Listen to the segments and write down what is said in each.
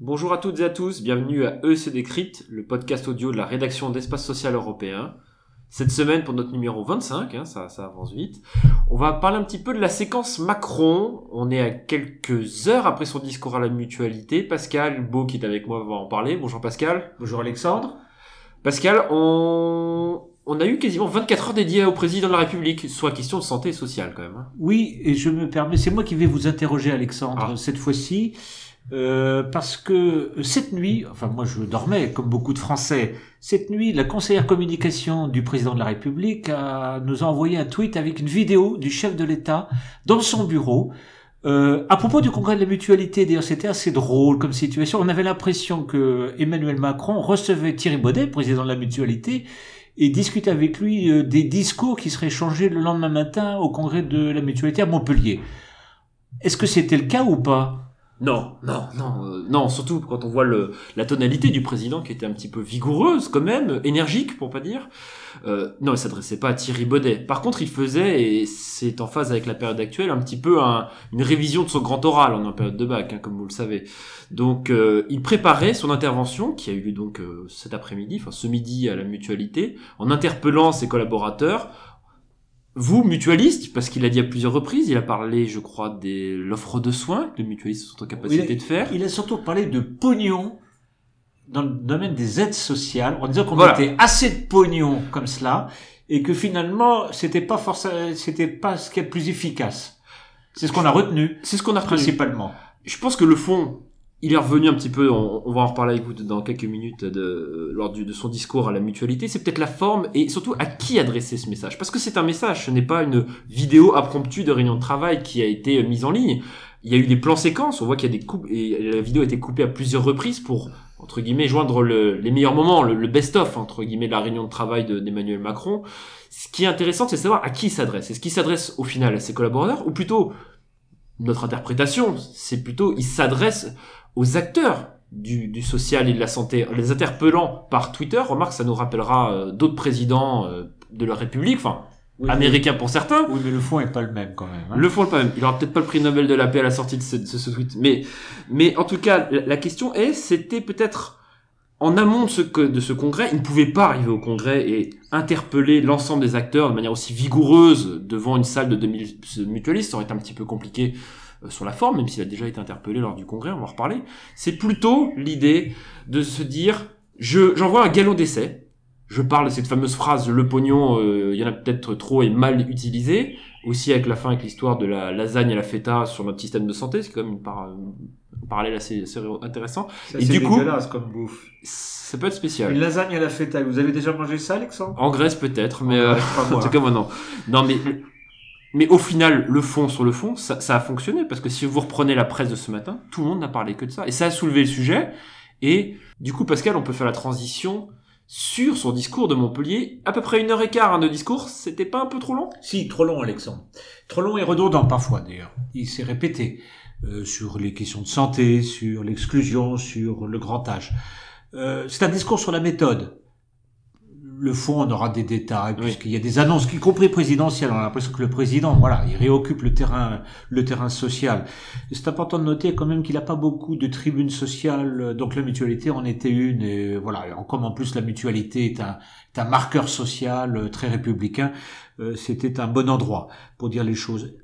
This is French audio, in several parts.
Bonjour à toutes et à tous, bienvenue à EC Décrite, le podcast audio de la rédaction d'Espace Social Européen. Cette semaine, pour notre numéro 25, hein, ça, ça avance vite, on va parler un petit peu de la séquence Macron. On est à quelques heures après son discours à la mutualité. Pascal Beau, qui est avec moi, va en parler. Bonjour Pascal. Bonjour Alexandre. Pascal, on, on a eu quasiment 24 heures dédiées au président de la République, soit question de santé sociale quand même. hein. Oui, et je me permets, c'est moi qui vais vous interroger Alexandre Ah. cette fois-ci, euh, parce que cette nuit, enfin moi je dormais comme beaucoup de Français, cette nuit la conseillère communication du président de la République a, nous a envoyé un tweet avec une vidéo du chef de l'État dans son bureau. Euh, à propos du congrès de la mutualité, d'ailleurs, c'était assez drôle comme situation. On avait l'impression que Emmanuel Macron recevait Thierry Baudet, président de la mutualité, et discutait avec lui euh, des discours qui seraient changés le lendemain matin au congrès de la mutualité à Montpellier. Est-ce que c'était le cas ou pas? Non, non, non, euh, non, surtout quand on voit la tonalité du président qui était un petit peu vigoureuse quand même, énergique pour pas dire. Euh, non, il s'adressait pas à Thierry Baudet. Par contre, il faisait, et c'est en phase avec la période actuelle, un petit peu un- une révision de son grand oral en période de bac, hein, comme vous le savez. Donc, euh, il préparait son intervention, qui a eu lieu donc cet après-midi, enfin ce midi à la mutualité, en interpellant ses collaborateurs. Vous, mutualiste, parce qu'il a dit à plusieurs reprises, il a parlé, je crois, de l'offre de soins que les mutualistes sont en capacité de faire. Il a surtout parlé de pognon dans le domaine des aides sociales, en disant qu'on Voilà. mettait assez de pognon comme cela, et que finalement, c'était pas forcément, c'était pas ce qui est le plus efficace. C'est ce qu'on a retenu, C'est ce qu'on a retenu. principalement. Je pense que le fond, il est revenu un petit peu, on, va en reparler avec vous dans quelques minutes de, lors du, de son discours à la mutualité, c'est peut-être la forme et surtout à qui adresser ce message. Parce que c'est un message, ce n'est pas une vidéo impromptue de réunion de travail qui a été mise en ligne. Il y a eu des plans séquences, on voit qu'il y a des coupes, et la vidéo a été coupée à plusieurs reprises pour, entre guillemets, joindre le- les meilleurs moments, le, le best-of, entre guillemets, de la réunion de travail de- d'Emmanuel Macron. Ce qui est intéressant, c'est de savoir à qui s'adresse. Est-ce qu'il s'adresse au final à ses collaborateurs, ou plutôt, notre interprétation, c'est plutôt, il s'adresse aux acteurs du, du social et de la santé, en les interpellant par Twitter. Remarque, ça nous rappellera euh, d'autres présidents euh, de la République, enfin, Oui, américains pour certains, Oui, mais le fond est pas le même quand même. hein. le font quand même. Il aura peut-être pas le prix Nobel de la paix à la sortie de ce, de ce tweet. Mais, mais en tout cas, la, la question est, c'était peut-être en amont de ce, que- de ce congrès, il ne pouvait pas arriver au congrès et interpeller l'ensemble des acteurs de manière aussi vigoureuse devant une salle de 2000 mutualistes. Ça aurait été un petit peu compliqué sur la forme, même s'il a déjà été interpellé lors du congrès, on va en reparler. C'est plutôt l'idée de se dire, je, j'envoie un galon d'essai. Je parle de cette fameuse phrase, le pognon, euh, il y en a peut-être trop et mal utilisé aussi avec la fin, avec l'histoire de la lasagne à la feta sur notre système de santé, c'est quand même une par- un parallèle assez, assez intéressant. Ça, Et c'est du coup- dégueulasse comme bouffe. Ça peut être spécial. Une lasagne à la feta. Vous avez déjà mangé ça, Alexandre? En Grèce peut-être, mais En euh, en tout cas moi non. Non mais mais au final, le fond sur le fond, ça, a fonctionné parce que si vous reprenez la presse de ce matin, tout le monde n'a parlé que de ça et ça a soulevé le sujet. Et du coup, Pascal, on peut faire la transition sur son discours de Montpellier, à peu près une heure et quart hein, de discours. C'était pas un peu trop long? Si, trop long, Alexandre. Trop long et redondant parfois, d'ailleurs. Il s'est répété euh, sur les questions de santé, sur l'exclusion, sur le grand âge. Euh, c'est un discours sur la méthode. Le fond, on aura des détails, Oui. puisqu'il y a des annonces, y compris présidentielles. On a l'impression que le président, voilà, il réoccupe le terrain, le terrain social. C'est important de noter quand même qu'il n'a pas beaucoup de tribunes sociales. Donc la mutualité en était une. Et voilà, Et comme en plus la mutualité est un, est un marqueur social euh, très républicain, euh, c'était un bon endroit pour dire les choses.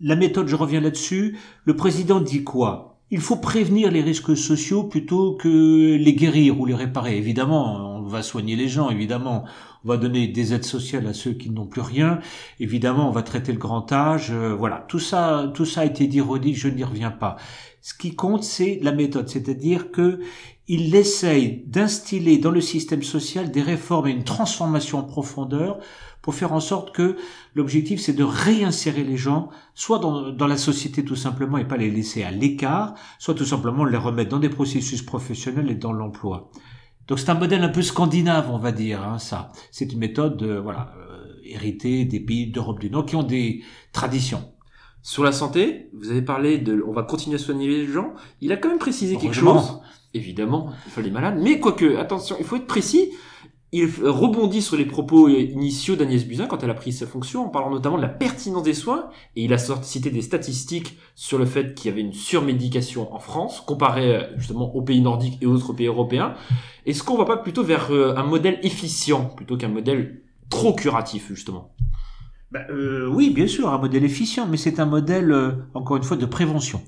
La méthode, je reviens là-dessus. Le président dit quoi? Il faut prévenir les risques sociaux plutôt que les guérir ou les réparer. Évidemment, va soigner les gens, évidemment, on va donner des aides sociales à ceux qui n'ont plus rien. Évidemment, on va traiter le grand âge. euh, voilà, tout ça, tout ça a été dit, redit. Je n'y reviens pas. Ce qui compte, c'est la méthode, c'est-à-dire que il essaye d'instiller dans le système social des réformes et une transformation en profondeur pour faire en sorte que l'objectif, c'est de réinsérer les gens, soit dans, dans la société tout simplement et pas les laisser à l'écart, soit tout simplement les remettre dans des processus professionnels et dans l'emploi. Donc c'est un modèle un peu scandinave, on va dire, hein, ça. C'est une méthode, euh, voilà, euh, héritée des pays d'Europe du Nord qui ont des traditions. Sur la santé, vous avez parlé de, on va continuer à soigner les gens. Il a quand même précisé quelque chose. Évidemment, il faut les malades. Mais quoique, attention, il faut être précis. Il rebondit sur les propos initiaux d'Agnès Buzyn quand elle a pris sa fonction, en parlant notamment de la pertinence des soins, et il a cité des statistiques sur le fait qu'il y avait une surmédication en France, comparé euh, justement aux pays nordiques et autres pays européens. Est-ce qu'on va pas plutôt vers euh, un modèle efficient, plutôt qu'un modèle trop curatif, justement? Ben, oui, bien sûr, un modèle efficient, mais c'est un modèle, euh, encore une fois, de prévention.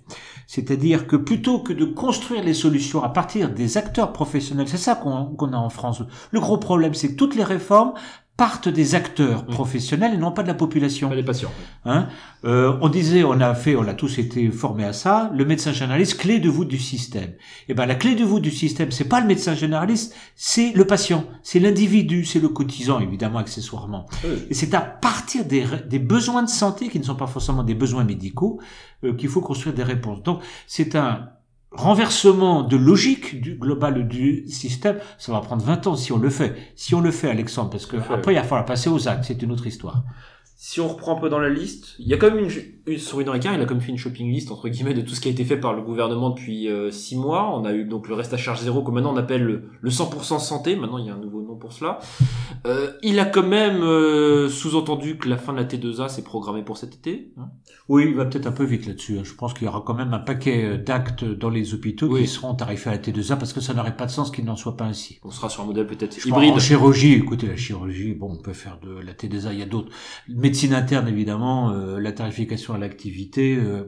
C'est-à-dire que plutôt que de construire les solutions à partir des acteurs professionnels, c'est ça qu'on a en France. Le gros problème, c'est que toutes les réformes partent des acteurs professionnels et non pas de la population. Des patients. Hein? Euh, on disait, on a fait, on a tous été formés à ça, le médecin généraliste, clé de voûte du système. Et eh ben la clé de voûte du système, c'est pas le médecin généraliste, c'est le patient, c'est l'individu, c'est le cotisant évidemment accessoirement. Et c'est à partir des, des, besoins de santé qui ne sont pas forcément des besoins médicaux euh, qu'il faut construire des réponses. Donc c'est un renversement de logique du global du système, ça va prendre 20 ans si on le fait. Si on le fait, Alexandre, parce que après, il va falloir passer aux actes, c'est une autre histoire. Si on reprend un peu dans la liste, il y a quand même une, sur une il a comme fait une shopping list entre guillemets de tout ce qui a été fait par le gouvernement depuis euh, six mois. On a eu donc le reste à charge zéro que maintenant on appelle le, 100% santé. Maintenant il y a un nouveau nom pour cela. Euh, il a quand même euh, sous-entendu que la fin de la T2A c'est programmé pour cet été. Hein. oui, il va peut-être un peu vite là-dessus. Hein. Je pense qu'il y aura quand même un paquet d'actes dans les hôpitaux qui seront tarifés à la T2A parce que ça n'aurait pas de sens qu'il n'en soit pas ainsi. On sera sur un modèle peut-être hybride. En chirurgie, écoutez la chirurgie, bon on peut faire de la T2A, il y a d'autres médecine interne évidemment, euh, la tarification à l'activité, euh.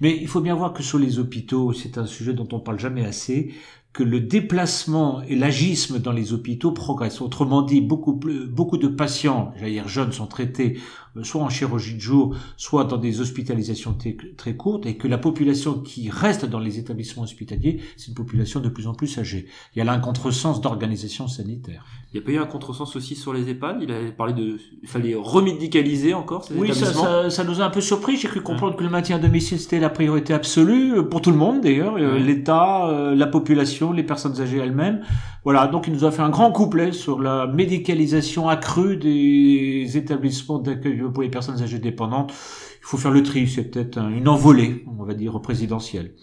Mais il faut bien voir que sur les hôpitaux, c'est un sujet dont on parle jamais assez que le déplacement et l'agisme dans les hôpitaux progressent. Autrement dit, beaucoup, beaucoup de patients, j'allais dire jeunes, sont traités euh, soit en chirurgie de jour, soit dans des hospitalisations très courtes, et que la population qui reste dans les établissements hospitaliers, c'est une population de plus en plus âgée. Il y a là un contresens d'organisation sanitaire. Il n'y a pas eu un contresens aussi sur les EHPAD? Il avait parlé de... Il fallait remédicaliser encore ces Oui, ça, ça, ça, nous a un peu surpris. J'ai cru comprendre que le maintien à domicile, c'était la priorité absolue, euh, pour tout le monde d'ailleurs, euh, l'État, la population, les personnes âgées elles-mêmes. Voilà, donc il nous a fait un grand couplet sur la médicalisation accrue des établissements d'accueil pour les personnes âgées dépendantes. Il faut faire le tri, c'est peut-être une envolée, on va dire, présidentielle.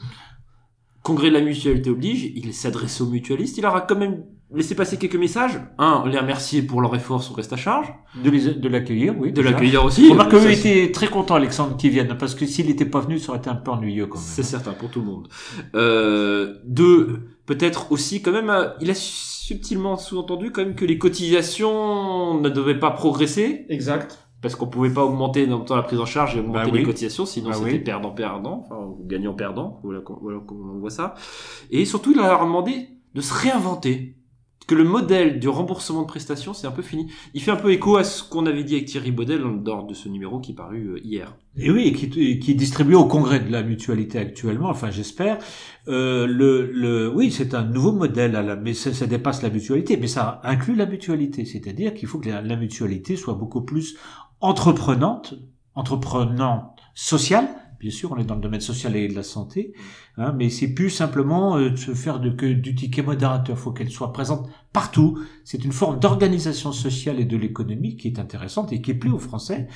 Congrès de la mutualité oblige, il s'adresse aux mutualistes, il aura quand même laissé passer quelques messages. Un, les remercier pour leur effort sur reste à charge. De l'accueillir, oui. De l'accueillir aussi. Remarque qu'eux étaient très contents, Alexandre, qu'ils viennent, parce que s'il n'était pas venu, ça aurait été un peu ennuyeux quand même. C'est certain, pour tout le monde. Euh, deux, peut-être aussi quand même, euh, il a subtilement sous-entendu quand même que les cotisations ne devaient pas progresser. Exact. Parce qu'on pouvait pas augmenter dans la prise en charge et augmenter bah les cotisations, sinon bah c'était perdant-perdant, enfin, gagnant-perdant, voilà, voilà comment on voit ça. Et surtout, il leur a demandé de se réinventer que le modèle du remboursement de prestations, c'est un peu fini. Il fait un peu écho à ce qu'on avait dit avec Thierry Baudel lors de ce numéro qui est paru euh, hier. Et oui, et qui, qui est distribué au congrès de la mutualité actuellement, enfin j'espère. Euh, le, le, oui, c'est un nouveau modèle, à la, mais ça, ça, dépasse la mutualité, mais ça inclut la mutualité, c'est-à-dire qu'il faut que la, la, mutualité soit beaucoup plus entreprenante, entreprenante sociale, bien sûr, on est dans le domaine social et de la santé, hein, mais c'est plus simplement euh, de se faire de, que du ticket modérateur. Il faut qu'elle soit présente partout. C'est une forme d'organisation sociale et de l'économie qui est intéressante et qui plaît aux Français.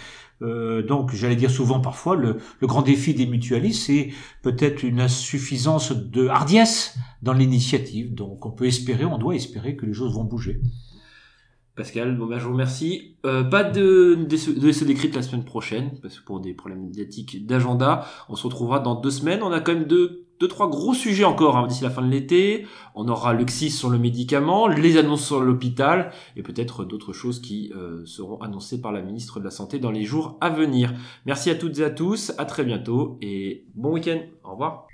Euh, donc, j'allais dire souvent parfois, le, le grand défi des mutualistes, c'est peut-être une insuffisance de hardiesse dans l'initiative. Donc, on peut espérer, on doit espérer que les choses vont bouger. Pascal, bon ben, je vous remercie. Euh, pas de, de, se décrite la semaine prochaine, parce que pour des problèmes médiatiques d'agenda, on se retrouvera dans deux semaines. On a quand même deux, deux trois gros sujets encore hein, d'ici la fin de l'été. On aura le XIS sur le médicament, les annonces sur l'hôpital, et peut-être d'autres choses qui euh, seront annoncées par la ministre de la Santé dans les jours à venir. Merci à toutes et à tous, à très bientôt, et bon week-end. Au revoir.